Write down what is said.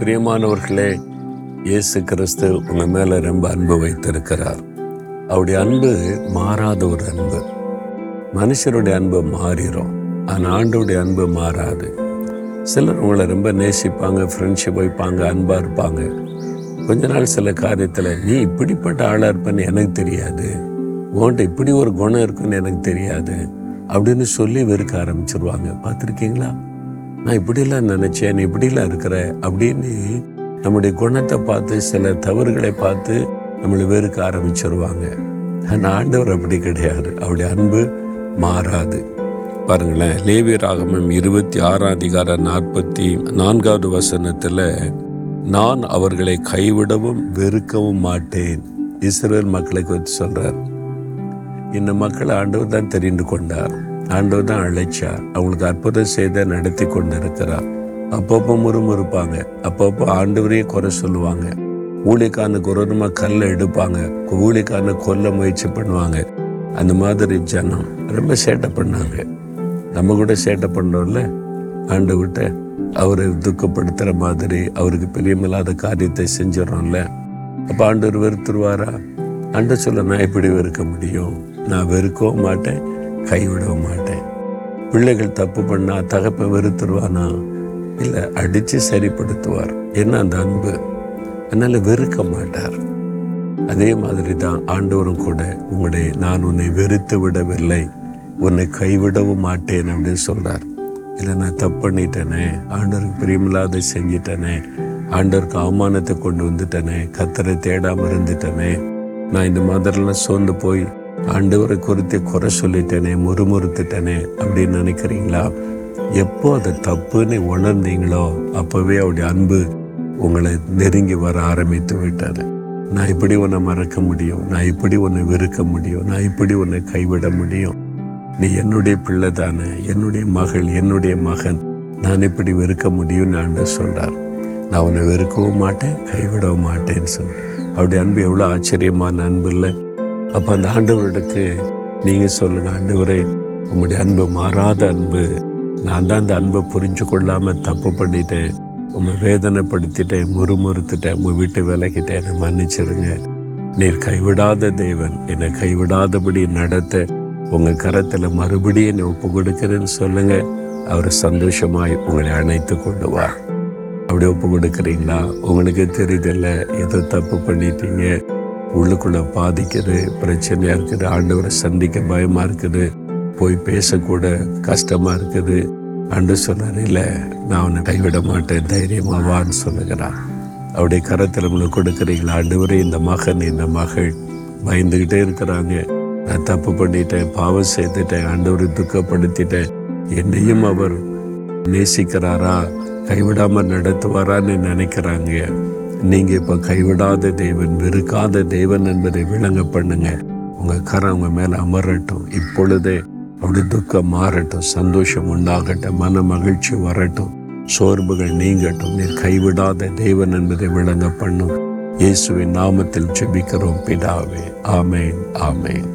பிரியமானவர்களே இயேசு கிறிஸ்து உங்க மேல ரொம்ப அன்பு வைத்திருக்கிறார். அவருடைய அன்பு மாறாத ஒரு அன்பு. மனுஷருடைய அன்பு மாறிடும் ஆனால் ஆண்டோடைய அன்பு மாறாது. சிலர் உங்களை ரொம்ப நேசிப்பாங்க ஃப்ரெண்ட்ஷிப் வைப்பாங்க அன்பாக இருப்பாங்க. கொஞ்ச நாள் சில காரியத்தில் நீ இப்படிப்பட்ட ஆளாக இருப்பேன்னு எனக்கு தெரியாது. உன்கிட்ட இப்படி ஒரு குணம் இருக்குன்னு எனக்கு தெரியாது. அப்படின்னு சொல்லி வெறுக்க ஆரம்பிச்சிருவாங்க. பார்த்துருக்கீங்களா? நான் இப்படிலாம் நினச்சேன் நீ இப்படிலாம் இருக்கிற அப்படின்னு நம்முடைய குணத்தை பார்த்து சில தவறுகளை பார்த்து நம்மளை வெறுக்க ஆரம்பிச்சிருவாங்க. ஆனால் ஆண்டவர் அப்படி கிடையாது. அவருடைய அன்பு மாறாது. பாருங்களேன் லேவி ராகமம் இருபத்தி ஆறாம் அதிகார நாற்பத்தி நான்காவது வசனத்தில் நான் அவர்களை கைவிடவும் வெறுக்கவும் மாட்டேன். இஸ்ரேல் மக்களை குறித்து சொல்றார். இந்த மக்களை ஆண்டவர் தான் தெரிந்து கொண்டார். ஆண்டவர் தான் அழைச்சார். அவங்களுக்கு அற்புதம் செய்த நடத்தி கொண்டு இருக்கிறார் அப்பப்போ முறுமுறுப்பாங்க. அப்பப்போ ஆண்டவரையே குறை சொல்லுவாங்க. ஊழிக்கான ஒரு கல்லை எடுப்பாங்க. ஊழிக்கான கொல்ல முயற்சி பண்ணுவாங்க. அந்த மாதிரி ஜனம் ரொம்ப சேட்டை பண்ணாங்க. நம்ம கூட சேட்டை பண்ணோம்ல விட்ட அவரை துக்கப்படுத்துகிற மாதிரி அவருக்கு பிரியமில்லாத காரியத்தை செஞ்சிடறோம்ல? அப்போ ஆண்டவர் வெறுத்துருவாரா? ஆண்ட சொல்ல நான் எப்படி வெறுக்க முடியும். நான் வெறுக்கவும் மாட்டேன். கைவிடவும் மாட்டேன். பிள்ளைகள் தப்பு பண்ணா தகப்பை வெறுத்துருவானா? இல்லை அடித்து சரிப்படுத்துவார். என்ன அந்த அன்பு? அதனால் வெறுக்க மாட்டார். அதே மாதிரி தான் ஆண்டவரும் கூட உங்களுடைய நான் உன்னை வெறுத்து விடவில்லை. உன்னை கைவிடவும் மாட்டேன் அப்படின்னு சொல்கிறார் இல்லை நான் தப்பு பண்ணிட்டேனே. ஆண்டவருக்கு பிரியமில்லாத செஞ்சிட்டேனே. ஆண்டவருக்கு அவமானத்தை கொண்டு வந்துட்டேனே. கத்தரை தேடாமல் இருந்துட்டேனே. நான் இந்த மாதிரிலாம் சோர்ந்து போய் ஆண்டவரை குறித்து குறை சொல்லிட்டேனே முறுமுறுத்துட்டேனே அப்படின்னு நினைக்கிறீங்களா? எப்போ அதை தப்புன்னு உணர்ந்தீங்களோ அப்போவே அவருடைய அன்பு உங்களை நெருங்கி வர ஆரம்பித்து விட்டாரு நான் இப்படி உன்னை மறக்க முடியும் நான் இப்படி உன்னை வெறுக்க முடியும் நான் இப்படி உன்னை கைவிட முடியும். நீ என்னுடைய பிள்ளை தானே என்னுடைய மகள் என்னுடைய மகன் நான் இப்படி வெறுக்க முடியும்னு ஆண்டவர் சொல்கிறார் நான் உன்னை வெறுக்கவும் மாட்டேன் கைவிடவும் மாட்டேன்னு சொல் அவருடைய அன்பு எவ்வளோ ஆச்சரியமான அன்பு இல்லை. அப்போ அந்த ஆண்டவரிடத்து நீங்கள் சொல்லுங்க ஆண்டவரே உங்களுடைய அன்பு மாறாத அன்பு. நான் தான் அந்த அன்பை புரிஞ்சு கொள்ளாமல் தப்பு பண்ணிட்டேன். உங்களை வேதனைப்படுத்திட்டேன் முறுமுறுத்துட்டேன் உங்கள் வீட்டு விலகிட்டேன். என்னை மன்னிச்சிருங்க. நீர் கைவிடாத தேவன். என்னை கைவிடாதபடி நடத்த உங்கள் கரத்தில் மறுபடியும் என்னை ஒப்பு கொடுக்கிறேன்னு சொல்லுங்க. அவர் சந்தோஷமாய் உங்களை அணைத்து கொண்டு வா அப்படி ஒப்பு கொடுக்குறீங்களா? உங்களுக்கு தெரியுதில்ல ஏதோ தப்பு பண்ணிட்டீங்க. உள்ளுக்குள்ள பாதிக்குது பிரச்சனையா இருக்குது ஆண்டவரை சந்திக்க பயமா இருக்குது போய் பேசக்கூட கஷ்டமா இருக்குது. அன்று சொன்னார் இல்லை நான் உன்னை கைவிட மாட்டேன் தைரியமாக வான்னு சொல்லுகிறான் அவருடைய கரத்தில் உங்களுக்கு கொடுக்குறீங்களா? ஆண்டவரே இந்த மகன் இந்த மகள் பயந்துக்கிட்டே இருக்கிறாங்க. நான் தப்பு பண்ணிட்டேன் பாவம் செய்துட்டேன் ஆண்டவரை துக்கப்படுத்திட்டேன். என்னையும் அவர் நேசிக்கிறாரா? கைவிடாமல் நடத்துவாரான்னு நினைக்கிறாங்க. நீங்க இப்ப கைவிடாத தேவன் வெறுக்காத தேவன் என்பதை விளங்க பண்ணுங்க. உங்க கரம் உங்க மேல அமரட்டும். இப்பொழுதே அப்படி துக்கம் மாறட்டும் சந்தோஷம் உண்டாகட்டும் மன மகிழ்ச்சி வரட்டும். சோர்வுகள் நீங்கட்டும். நீர் கைவிடாத தேவன் என்பதை விளங்க பண்ணும். இயேசுவின் நாமத்தில் ஜெபிக்கிறோம் பிதாவே. ஆமேன் ஆமேன்.